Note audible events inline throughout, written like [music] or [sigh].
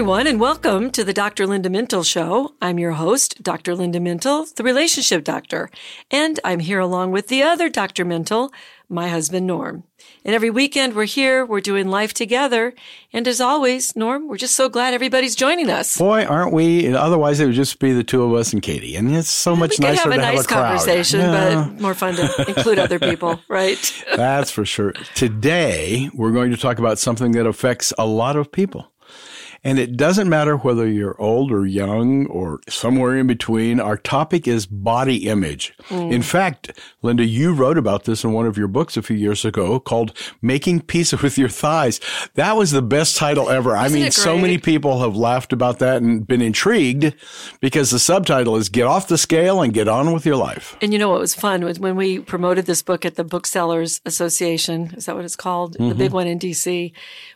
everyone, and welcome to the Dr. Linda Mintle Show. I'm your host, Dr. Linda Mintle, the relationship doctor, and I'm here along with the other Dr. Mintle, my husband, Norm. And every weekend we're here, we're doing life together. And as always, Norm, we're just so glad everybody's joining us. Boy, aren't we? Otherwise, it would just be the two of us and Katie, and it's so much we nicer have a to nice have a crowd. conversation, Yeah, but more fun to include other people, [laughs] right? that's for sure. Today, we're going to talk about something that affects a lot of people. And it doesn't matter whether you're old or young or somewhere in between. Our topic is body image. Mm. In fact, Linda, you wrote about this in one of your books a few years ago called Making Peace [laughs] with Your Thighs. That was the best title ever. I Isn't mean, so many people have laughed about that and been intrigued because the subtitle is Get Off the Scale and Get On with Your Life. And you know what was fun was when we promoted this book at the Booksellers Association. Is that what it's called? The big one in DC.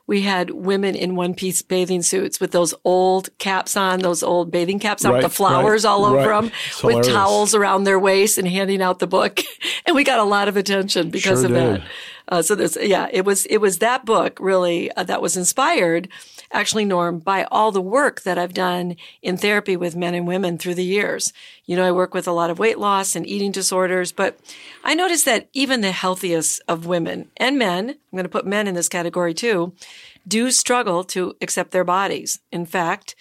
We had women in one piece bathing suits with those old caps on, those old bathing caps on with Right, the flowers right, all over right. them It's with hilarious. towels around their waist and handing out the book. [laughs] And we got a lot of attention because Sure of did. that. Uh, so this, yeah, it was, it was that book really uh, that was inspired actually, Norm, by all the work that I've done in therapy with men and women through the years. You know, I work with a lot of weight loss and eating disorders, but I noticed that even the healthiest of women and men, I'm going to put men in this category too, do struggle to accept their bodies. In fact,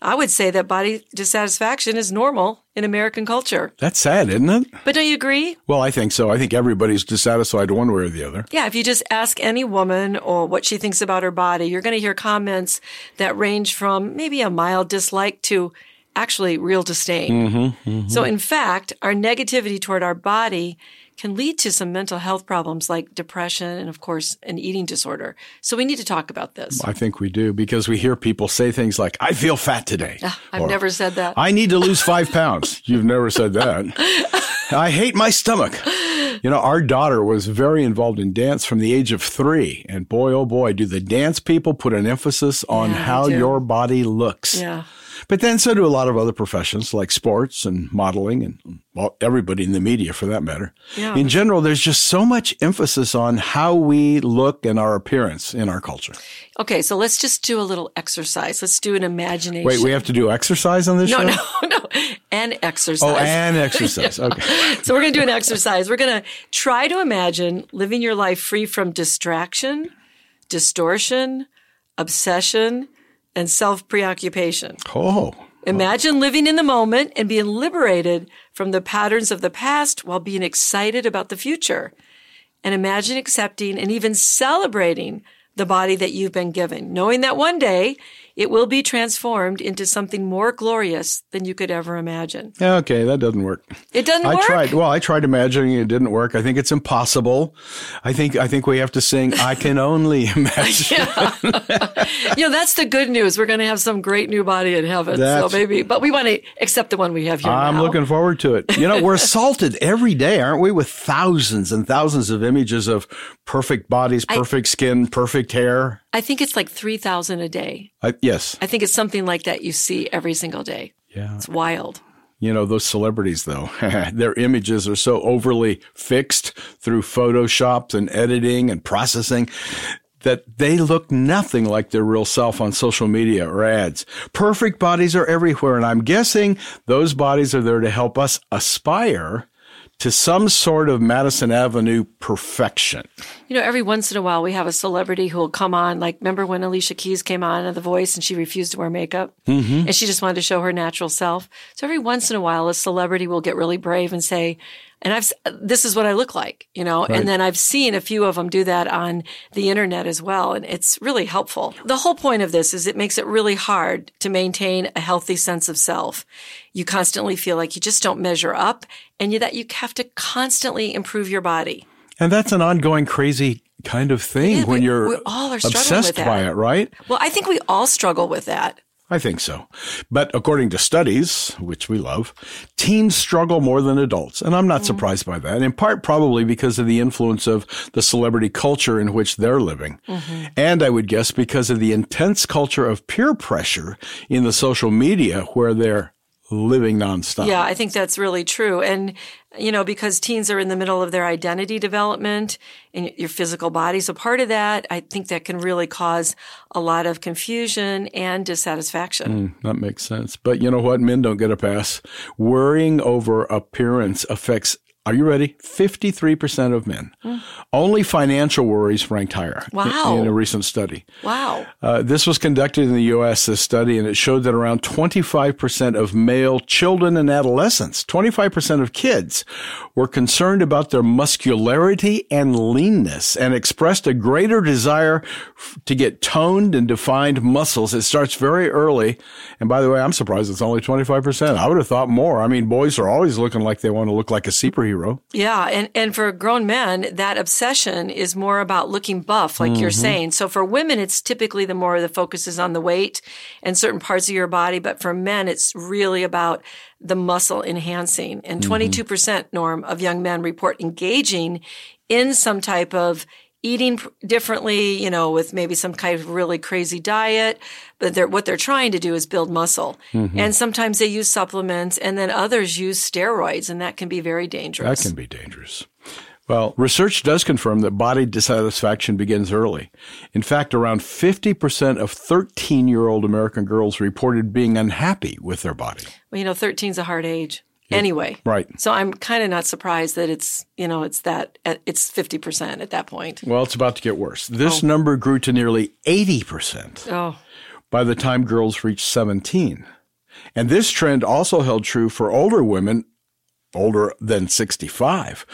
I would say that body dissatisfaction is normal in American culture. That's sad, isn't it? But don't you agree? Well, I think so. I think everybody's dissatisfied one way or the other. Yeah, if you just ask any woman or what she thinks about her body, you're going to hear comments that range from maybe a mild dislike to actually real disdain. Mm-hmm, mm-hmm. So, in fact, our negativity toward our body can lead to some mental health problems like depression and, of course, an eating disorder. So, we need to talk about this. I think we do because we hear people say things like, I feel fat today. Ah, I've Or, never said that. I need to lose five pounds. [laughs] You've never said that. [laughs] I hate my stomach. You know, our daughter was very involved in dance from the age of three. And boy, oh boy, do the dance people put an emphasis on Yeah, how your body looks. yeah. But then so do a lot of other professions like sports and modeling and well, everybody in the media for that matter. Yeah. In general, there's just so much emphasis on how we look and our appearance in our culture. Okay, so let's just do a little exercise. Let's do an imagination. Wait, we have to do exercise on this no, show? no, [laughs] no. no. And exercise. Oh, and exercise. Okay. [laughs] So we're going to do an exercise. We're going to try to imagine living your life free from distraction, distortion, obsession, and self preoccupation. Oh, Imagine living in the moment and being liberated from the patterns of the past while being excited about the future. And imagine accepting and even celebrating the body that you've been given, knowing that one day it will be transformed into something more glorious than you could ever imagine. okay. That doesn't work. It doesn't work. I work. tried. Well, I tried imagining it didn't work. I think it's impossible. I think I think we have to sing "I Can Only [laughs] Imagine." [laughs] you know, that's the good news. We're going to have some great new body in heaven. That's- so maybe, but we want to accept the one we have here I'm now. looking forward to it. You know, we're assaulted every day, aren't we, with thousands and thousands of images of perfect bodies, perfect skin, perfect hair. I think it's like 3,000 a day. I, yes. I think it's something like that you see every single day. Yeah. It's wild. You know, those celebrities, though, [laughs] their images are so overly fixed through Photoshop and editing and processing that they look nothing like their real self on social media or ads. Perfect bodies are everywhere, and I'm guessing those bodies are there to help us aspire to some sort of Madison Avenue perfection. You know, every once in a while we have a celebrity who will come on. Like, remember when Alicia Keys came on at The Voice and she refused to wear makeup? Mm-hmm. And she just wanted to show her natural self. So every once in a while, a celebrity will get really brave and say, and I've, this is what I look like, you know, and then I've seen a few of them do that on the internet as well. And it's really helpful. The whole point of this is it makes it really hard to maintain a healthy sense of self. You constantly feel like you just don't measure up and you, that you have to constantly improve your body. And that's an ongoing crazy kind of thing Yeah, when we- you're we all are struggling obsessed with by that. it, right? Well, I think we all struggle with that. I think so. But according to studies, which we love, teens struggle more than adults. And I'm not mm. surprised by that, in part probably because of the influence of the celebrity culture in which they're living. Mm-hmm. And I would guess because of the intense culture of peer pressure in the social media where they're living nonstop. Yeah, I think that's really true. And, you know, because teens are in the middle of their identity development and your physical body. a part of that, I think that can really cause a lot of confusion and dissatisfaction. Mm, that makes sense. But you know what? Men don't get a pass. Worrying over appearance affects, are you ready? 53% of men. Only financial worries ranked higher in- in a recent study. Wow. Uh, this was conducted in the U.S., this study, and it showed that around 25% of male children and adolescents, 25% of kids, were concerned about their muscularity and leanness and expressed a greater desire f- to get toned and defined muscles. It starts very early. And by the way, I'm surprised it's only 25%. I would have thought more. I mean, boys are always looking like they want to look like a superhero. Yeah, and and for grown men, that obsession is more about looking buff, like you're mm-hmm. saying. So for women, it's typically the more the focus is on the weight and certain parts of your body, but for men, it's really about the muscle enhancing. And mm-hmm. 22% norm of young men report engaging in some type of eating differently, you know, with maybe some kind of really crazy diet, but they're, what they're trying to do is build muscle. Mm-hmm. And sometimes they use supplements and then others use steroids and that can be very dangerous. That can be dangerous. Well, research does confirm that body dissatisfaction begins early. In fact, around 50% of 13 year old American girls reported being unhappy with their body. Well, you know, 13 is a hard age. Anyway. Right. So I'm kind of not surprised that it's, you know, it's that, it's 50% at that point. Well, it's about to get worse. This oh. number grew to nearly 80% Oh, by the time girls reached 17. And this trend also held true for older women older than 65.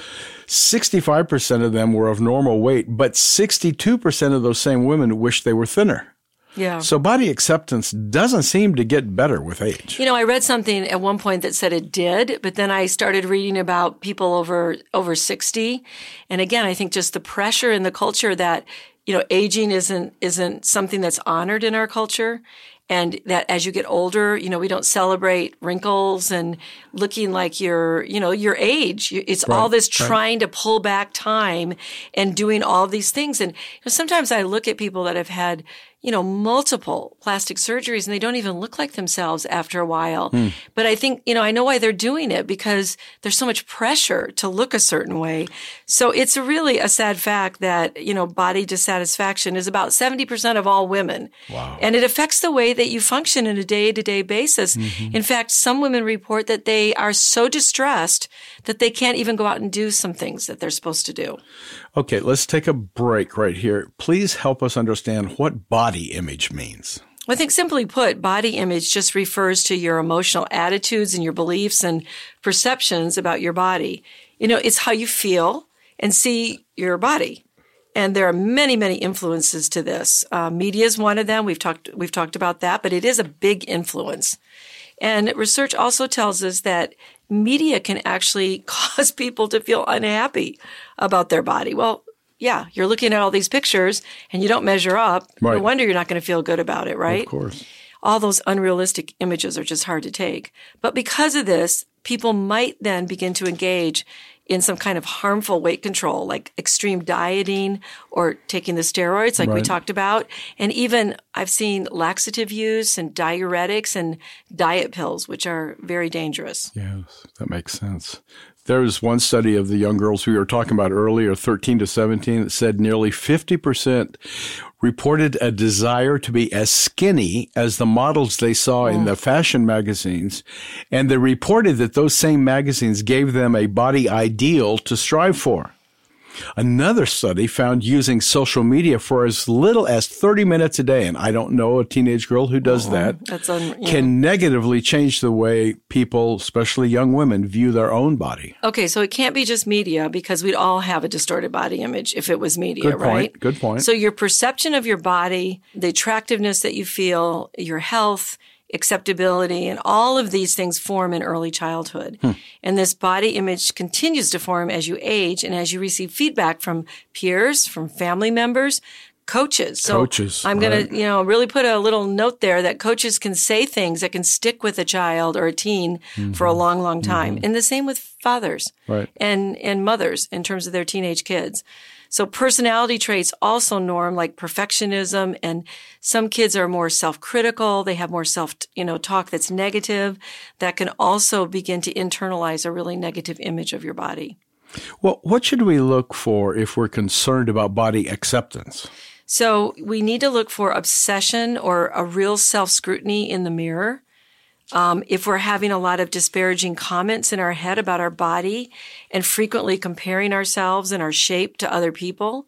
65% of them were of normal weight, but 62% of those same women wished they were thinner. Yeah. So body acceptance doesn't seem to get better with age. You know, I read something at one point that said it did, but then I started reading about people over over 60. And again, I think just the pressure in the culture that, you know, aging isn't isn't something that's honored in our culture. And that as you get older, you know, we don't celebrate wrinkles and looking like your, you know, your age. It's all this trying to pull back time and doing all these things. And you know, sometimes I look at people that have had, you know, multiple plastic surgeries and they don't even look like themselves after a while. Hmm. But I think, you know, I know why they're doing it because there's so much pressure to look a certain way. So it's really a sad fact that, you know, body dissatisfaction is about 70% of all women. Wow. And it affects the way that you function on a day to day basis. Mm-hmm. In fact, some women report that they are so distressed that they can't even go out and do some things that they're supposed to do. Okay, let's take a break right here. Please help us understand what body image means. I think simply put, body image just refers to your emotional attitudes and your beliefs and perceptions about your body. You know, it's how you feel and see your body. And there are many, many influences to this. Uh, media is one of them. We've talked, we've talked about that, but it is a big influence. And research also tells us that media can actually [laughs] cause people to feel unhappy about their body. Well, yeah, you're looking at all these pictures and you don't measure up. No wonder you're not going to feel good about it, right? Of course. all those unrealistic images are just hard to take. But because of this, people might then begin to engage in some kind of harmful weight control, like extreme dieting or taking the steroids, like we talked about. And even I've seen laxative use and diuretics and diet pills, which are very dangerous. Yes, that makes sense. There was one study of the young girls we were talking about earlier, 13 to 17, that said nearly 50% reported a desire to be as skinny as the models they saw in the fashion magazines. And they reported that those same magazines gave them a body ideal to strive for. Another study found using social media for as little as 30 minutes a day, and I don't know a teenage girl who does that, That's un- you can negatively change the way people, especially young women, view their own body. Okay, so it can't be just media because we'd all have a distorted body image if it was media, Good point, right? good point. So your perception of your body, the attractiveness that you feel, your health acceptability, and all of these things form in early childhood. Hmm. And this body image continues to form as you age and as you receive feedback from peers, from family members, coaches. So Coaches, I'm going right. to, you know, really put a little note there that coaches can say things that can stick with a child or a teen for a mm-hmm. long, long time. Mm-hmm. And the same with fathers Right. and, and mothers in terms of their teenage kids. So personality traits also norm like perfectionism and some kids are more self-critical. They have more self, you know, talk that's negative that can also begin to internalize a really negative image of your body. Well, what should we look for if we're concerned about body acceptance? So we need to look for obsession or a real self scrutiny in the mirror. Um, if we're having a lot of disparaging comments in our head about our body and frequently comparing ourselves and our shape to other people,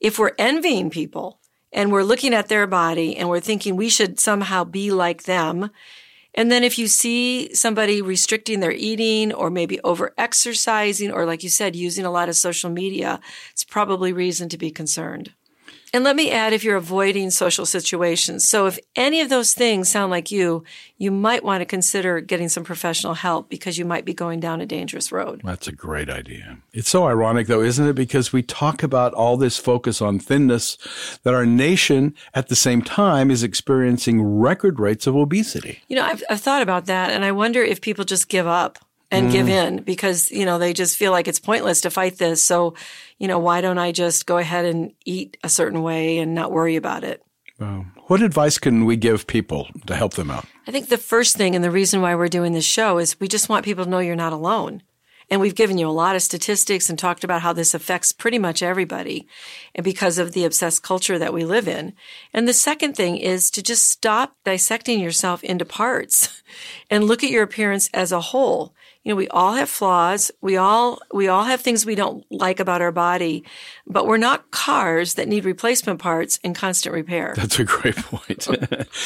if we're envying people and we're looking at their body and we're thinking we should somehow be like them, and then if you see somebody restricting their eating or maybe over exercising or like you said, using a lot of social media, it's probably reason to be concerned. And let me add if you're avoiding social situations. So if any of those things sound like you, you might want to consider getting some professional help because you might be going down a dangerous road. That's a great idea. It's so ironic, though, isn't it? Because we talk about all this focus on thinness, that our nation at the same time is experiencing record rates of obesity. You know, I've, I've thought about that and I wonder if people just give up and give mm. in because, you know, they just feel like it's pointless to fight this. So, you know, why don't I just go ahead and eat a certain way and not worry about it? Wow. What advice can we give people to help them out? I think the first thing and the reason why we're doing this show is we just want people to know you're not alone. And we've given you a lot of statistics and talked about how this affects pretty much everybody and because of the obsessed culture that we live in. And the second thing is to just stop dissecting yourself into parts [laughs] and look at your appearance as a whole. You know, we all have flaws. We all, we all have things we don't like about our body, but we're not cars that need replacement parts and constant repair. [laughs] That's a great point.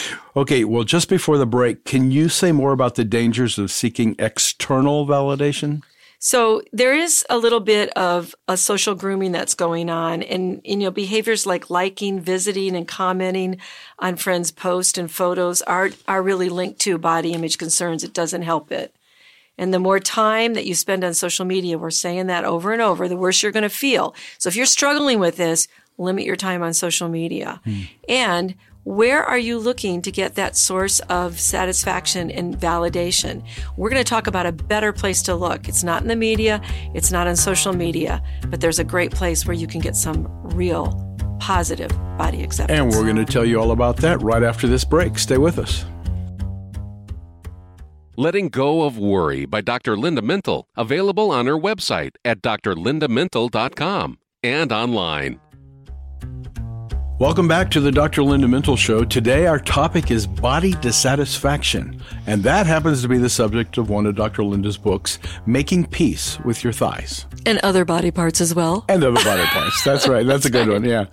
[laughs] okay, well, just before the break, can you say more about the dangers of seeking external validation? So there is a little bit of a social grooming that's going on and, you know, behaviors like liking, visiting and commenting on friends' posts and photos are, are really linked to body image concerns. It doesn't help it. And the more time that you spend on social media, we're saying that over and over, the worse you're going to feel. So if you're struggling with this, limit your time on social media. Hmm. And where are you looking to get that source of satisfaction and validation? We're going to talk about a better place to look. It's not in the media, it's not on social media, but there's a great place where you can get some real positive body acceptance. And we're going to tell you all about that right after this break. Stay with us. Letting Go of Worry by Dr. Linda Mintle, available on her website at drlindamintle.com and online. Welcome back to the Dr. Linda Mintle Show. Today, our topic is body dissatisfaction, and that happens to be the subject of one of Dr. Linda's books, Making Peace with Your Thighs and other body parts as well. and other body [laughs] parts. That's right. That's a good one. Yeah.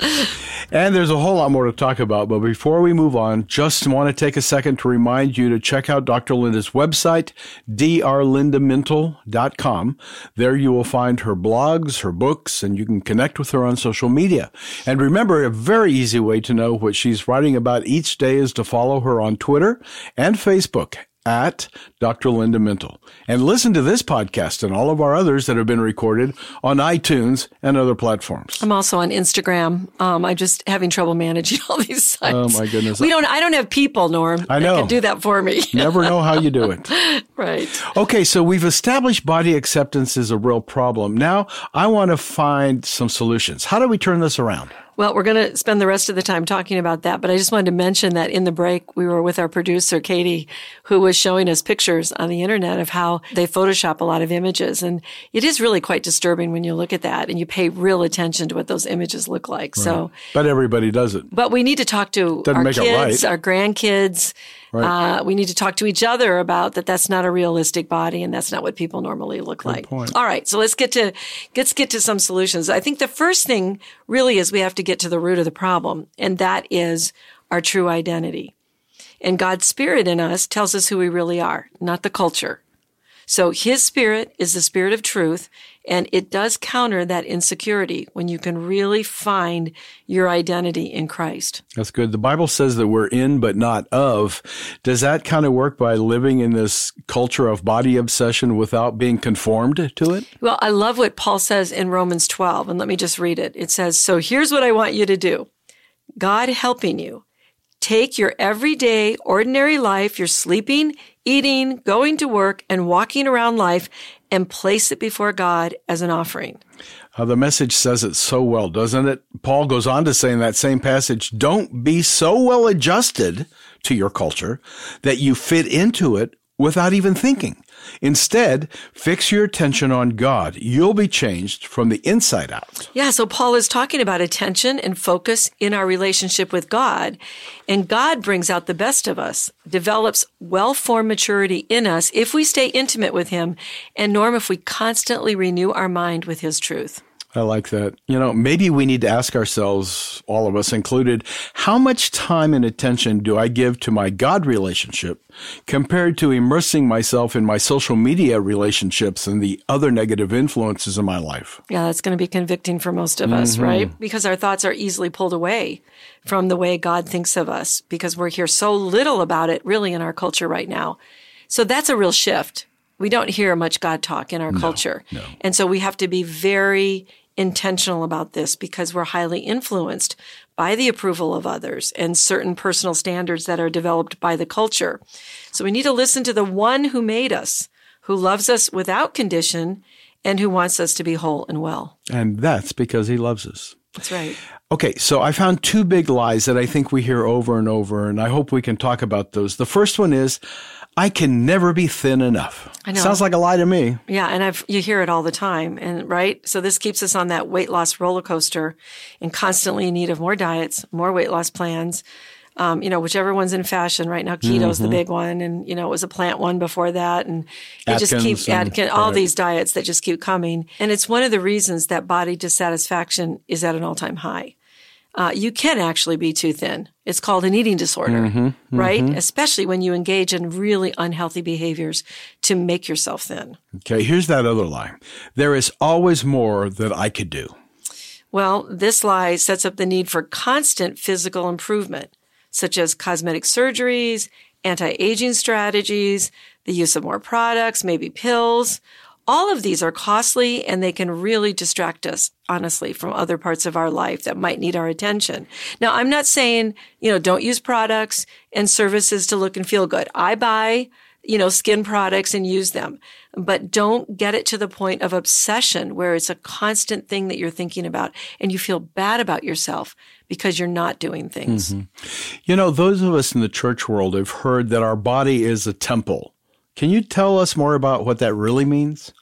And there's a whole lot more to talk about. But before we move on, just want to take a second to remind you to check out Dr. Linda's website, drlindamintle.com. There you will find her blogs, her books, and you can connect with her on social media. And remember, a very easy way to know what she's writing about each day is to follow her on Twitter and Facebook at Dr. Linda Mintle. And listen to this podcast and all of our others that have been recorded on iTunes and other platforms. I'm also on Instagram. Um, I'm just having trouble managing [laughs] all these sites. Oh, my goodness. We don't. I don't have people, Norm. I That know. can do that for me. [laughs] Never know how you do it. [laughs] right. Okay, so we've established body acceptance is a real problem. Now I want to find some solutions. How do we turn this around? Well, we're going to spend the rest of the time talking about that, but I just wanted to mention that in the break, we were with our producer, Katie, who was showing us pictures on the internet of how they Photoshop a lot of images. And it is really quite disturbing when you look at that and you pay real attention to what those images look like. So, But everybody does it. but we need to talk to Doesn't our kids, right. our grandkids. Right. Uh, we need to talk to each other about that. That's not a realistic body, and that's not what people normally look like. point. All right, so let's get to let's get to some solutions. I think the first thing really is we have to get to the root of the problem, and that is our true identity. And God's spirit in us tells us who we really are, not the culture. So his spirit is the spirit of truth, and it does counter that insecurity when you can really find your identity in Christ. That's good. The Bible says that we're in but not of. Does that kind of work by living in this culture of body obsession without being conformed to it? Well, I love what Paul says in Romans 12, and let me just read it. It says, So here's what I want you to do God helping you. Take your everyday, ordinary life, your sleeping, eating, going to work, and walking around life, and place it before God as an offering. Uh, the message says it so well, doesn't it? Paul goes on to say in that same passage, don't be so well adjusted to your culture that you fit into it without even thinking. Instead, fix your attention on God. You'll be changed from the inside out. Yeah, so Paul is talking about attention and focus in our relationship with God. And God brings out the best of us, develops well formed maturity in us if we stay intimate with Him, and Norm, if we constantly renew our mind with His truth. I like that. You know, maybe we need to ask ourselves, all of us included, how much time and attention do I give to my God relationship compared to immersing myself in my social media relationships and the other negative influences in my life? Yeah, that's going to be convicting for most of us, mm-hmm. right? Because our thoughts are easily pulled away from the way God thinks of us because we're hear so little about it really in our culture right now. So that's a real shift. We don't hear much God talk in our culture. And so we have to be very intentional about this because we're highly influenced by the approval of others and certain personal standards that are developed by the culture. So we need to listen to the one who made us, who loves us without condition and who wants us to be whole and well. And that's because he loves us. That's right. Okay, so I found two big lies that I think we hear over and over, and I hope we can talk about those. The first one is, I can never be thin enough. I know. Sounds like a lie to me. Yeah, and I've you hear it all the time, and right. So this keeps us on that weight loss roller coaster, and constantly in need of more diets, more weight loss plans. Um, you know, whichever one's in fashion right now. Keto's the big one, and you know it was a plant one before that, and it just Atkins keeps and- Atkins, all right. these diets that just keep coming, and it's one of the reasons that body dissatisfaction is at an all time high. Uh, you can actually be too thin. It's called an eating disorder, right? Especially when you engage in really unhealthy behaviors to make yourself thin. Okay, here's that other lie. There is always more that I could do. Well, this lie sets up the need for constant physical improvement, such as cosmetic surgeries, anti-aging strategies, the use of more products, maybe pills. All of these are costly and they can really distract us, honestly, from other parts of our life that might need our attention. Now, I'm not saying, you know, don't use products and services to look and feel good. I buy, you know, skin products and use them, but don't get it to the point of obsession where it's a constant thing that you're thinking about and you feel bad about yourself because you're not doing things. Mm-hmm. You know, those of us in the church world have heard that our body is a temple. Can you tell us more about what that really means?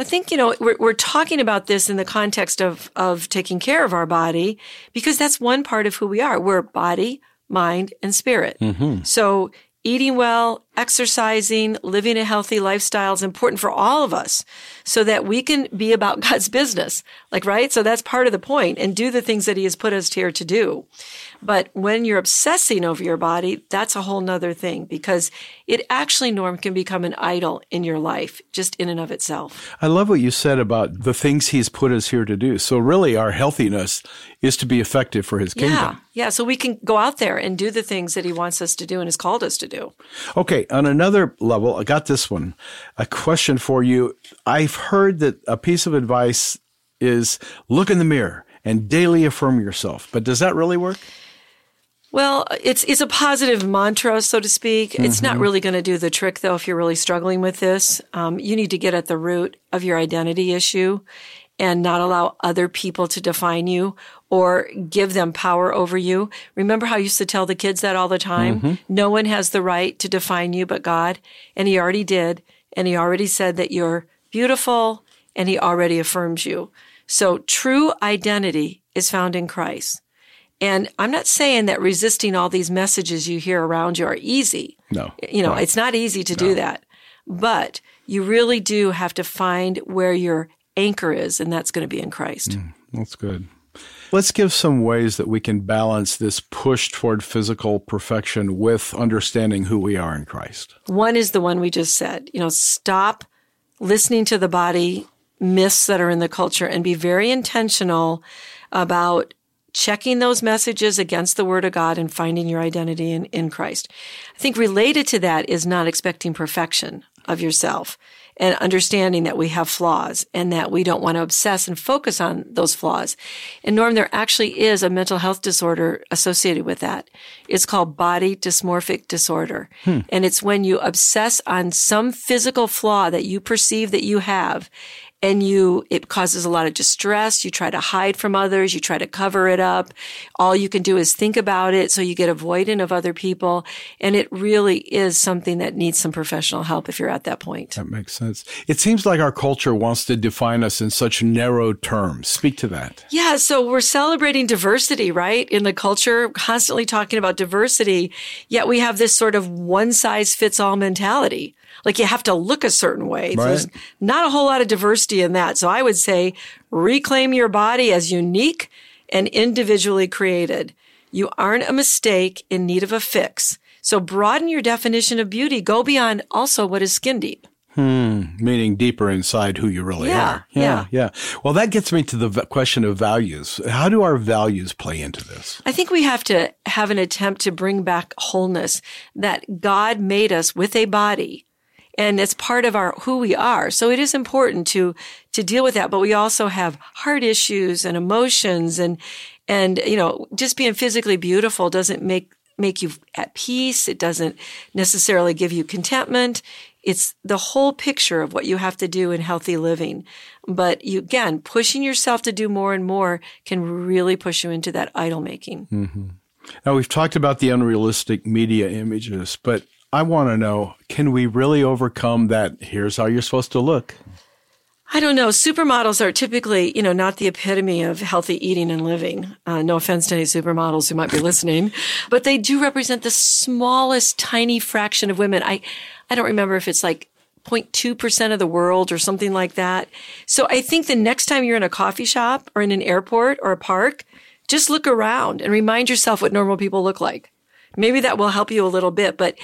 I think, you know, we're, we're talking about this in the context of, of taking care of our body because that's one part of who we are. We're body, mind, and spirit. Mm-hmm. So eating well, exercising, living a healthy lifestyle is important for all of us so that we can be about [laughs] God's business. Like, right? So that's part of the point and do the things that he has put us here to do. But when you're obsessing over your body, that's a whole nother thing because it actually, Norm, can become an idol in your life just in and of itself. I love what you said about the things he's put us here to do. So really our healthiness is to be effective for his kingdom. Yeah. Yeah. So we can go out there and do the things that he wants us to do and has called us to do. Okay, on another level, I got this one. A question for you. I've heard that a piece of advice is look in the mirror and daily affirm yourself. But does that really work? Well, it's it's a positive mantra, so to speak. It's not really going to do the trick, though. If you're really struggling with this, um, you need to get at the root of your identity issue, and not allow other people to define you or give them power over you. Remember how I used to tell the kids that all the time? Mm-hmm. No one has the right to define you but God, and He already did, and He already said that you're beautiful, and He already affirms you. So true identity is found in Christ. And I'm not saying that resisting all these messages you hear around you are easy. No. You know, it's not easy to do that. But you really do have to find where your anchor is, and that's going to be in Christ. Hmm, that's good. Let's give some ways that we can balance this push toward physical perfection with understanding who we are in Christ. One is the one we just said, you know, stop listening to the body myths that are in the culture and be very intentional about checking those messages against the word of God and finding your identity in, in Christ. I think related to that is not expecting perfection of yourself and understanding that we have flaws and that we don't want to obsess and focus on those flaws. And Norm, there actually is a mental health disorder associated with that. It's called body dysmorphic disorder. Hmm. And it's when you obsess on some physical flaw that you perceive that you have and you, it causes a lot of distress. You try to hide from others. You try to cover it up. All you can do is think about it. So you get avoidant of other people. And it really is something that needs some professional help if you're at that point. That makes sense. It seems like our culture wants to define us in such narrow terms. Speak to that. Yeah, so we're celebrating diversity, right? In the culture, constantly talking about diversity, yet we have this sort of one size fits all mentality. Like you have to look a certain way. Right. There's not a whole lot of diversity in that. So I would say reclaim your body as unique and individually created. You aren't a mistake in need of a fix. So broaden your definition of beauty. Go beyond also what is skin deep. Hmm, Meaning deeper inside who you really Yeah, are. Yeah, yeah. Well, that gets me to the v- question of values. How do our values play into this? I think we have to have an attempt to bring back wholeness that God made us with a body and it's part of our who we are. So it is important to to deal with that, but we also have heart issues and emotions and and you know, just being physically beautiful doesn't make make you at peace. It doesn't necessarily give you contentment. It's the whole picture of what you have to do in healthy living. But you, again, pushing yourself to do more and more can really push you into that idol making. Mm-hmm. Now, we've talked about the unrealistic media images, but I want to know can we really overcome that? Here's how you're supposed to look. I don't know. Supermodels are typically, you know, not the epitome of healthy eating and living. Uh, no offense to any supermodels who might be listening, [laughs] but they do represent the smallest, tiny fraction of women. I, I don't remember if it's like 0.2% of the world or something like that. So I think the next time you're in a coffee shop or in an airport or a park, just look around and remind yourself what normal people look like. Maybe that will help you a little bit, but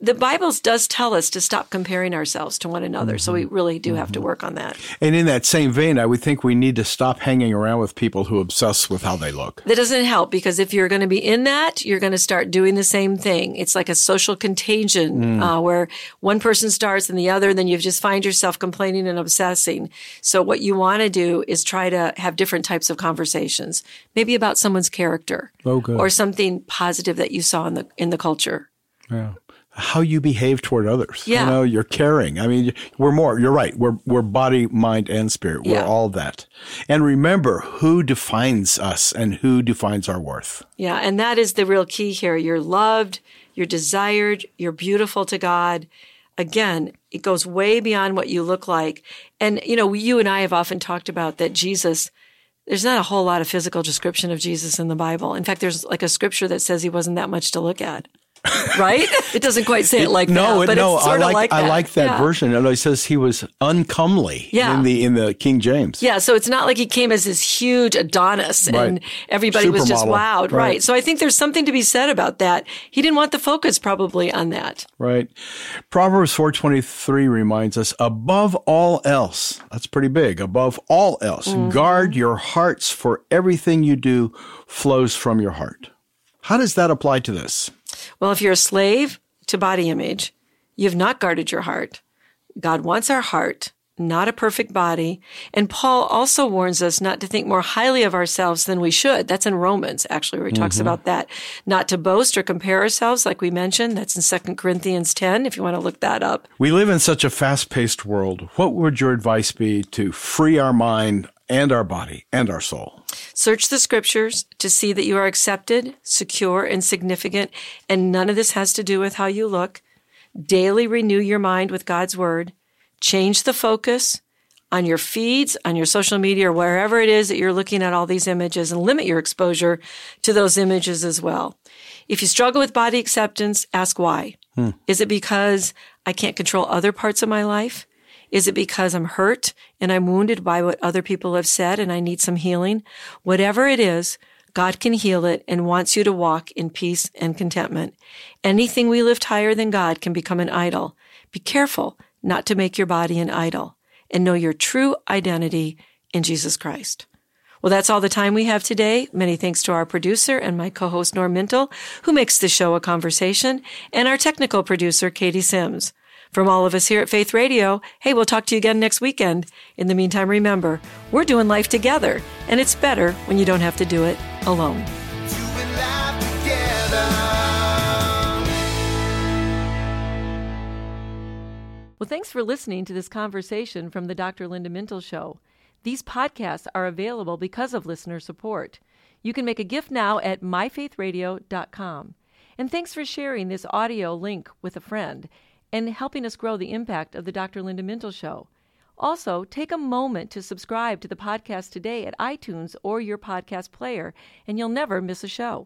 the Bible does tell us to stop comparing ourselves to one another. So we mm-hmm. really do have to mm-hmm. work on that. And in that same vein, I would think we need to stop hanging around with people who obsess with how they look. That doesn't help because if you're going to be in that, you're going to start doing the same thing. It's like a social contagion mm. uh, where one person starts and the other, and then you just find yourself complaining and obsessing. So what you want to do is try to have different types of conversations, maybe about someone's character Oh, or something positive that you saw in the in the culture. Yeah. How you behave toward others. Yeah. You know, you're caring. I mean, we're more, you're right. We're, we're body, mind, and spirit. We're Yeah. all that. And remember who defines us and who defines our worth. Yeah, and that is the real key here. You're loved, you're desired, you're beautiful to God. Again, it goes way beyond what you look like. And, you know, you and I have often talked about that Jesus, there's not a whole lot of physical description of Jesus in the Bible. In fact, there's like a scripture that says he wasn't that much to look at. Right? It doesn't quite say it like no, that, it, but no, it's sort I of like, like that. I like that Yeah. version. And it says he was uncomely Yeah. in the in the King James. Yeah, so it's not like he came as this huge Adonis and Right. everybody was just Supermodel. wowed. Right. Right. So I think there's something to be said about that. He didn't want the focus probably on that. Right. Proverbs 4:23 reminds us above all else. That's pretty big. Above all else, Mm-hmm. guard your hearts for everything you do flows from your heart. How does that apply to this? Well, if you're a slave to body image, you've not guarded your heart. God wants our heart, not a perfect body. And Paul also warns us not to think more highly of ourselves than we should. That's in Romans, actually, where he talks mm-hmm. about that. Not to boast or compare ourselves, like we mentioned. That's in 2 Corinthians 10, if you want to look that up. We live in such a fast-paced world. What would your advice be to free our mind and our body and our soul? Search the scriptures to see that you are accepted, secure, and significant. And none of this has to do with how you look. Daily renew your mind with God's word. Change the focus on your feeds, on your social media, or wherever it is that you're looking at all these images and limit your exposure to those images as well. If you struggle with body acceptance, ask why. Hmm. Is it because I can't control other parts of my life? Is it because I'm hurt and I'm wounded by what other people have said and I need some healing? Whatever it is, God can heal it and wants you to walk in peace and contentment. Anything we lift higher than God can become an idol. Be careful not to make your body an idol. and know your true identity in Jesus Christ. Well, that's all the time we have today. Many thanks to our producer and my co-host Norm Mintle, who makes the show a conversation, and our technical producer, Katie Sims. From all of us here at Faith Radio, hey, we'll talk to you again next weekend. In the meantime, remember, we're doing life together, and it's better when you don't have to do it alone. Well, thanks for listening to this conversation from the Dr. Linda Mintle Show. These podcasts are available because of listener support. You can make a gift now at myfaithradio.com. And thanks for sharing this audio link with a friend and helping us grow the impact of the Dr. Linda Mintle Show. Also, take a moment to subscribe to the podcast today at iTunes or your podcast player, and you'll never miss a show.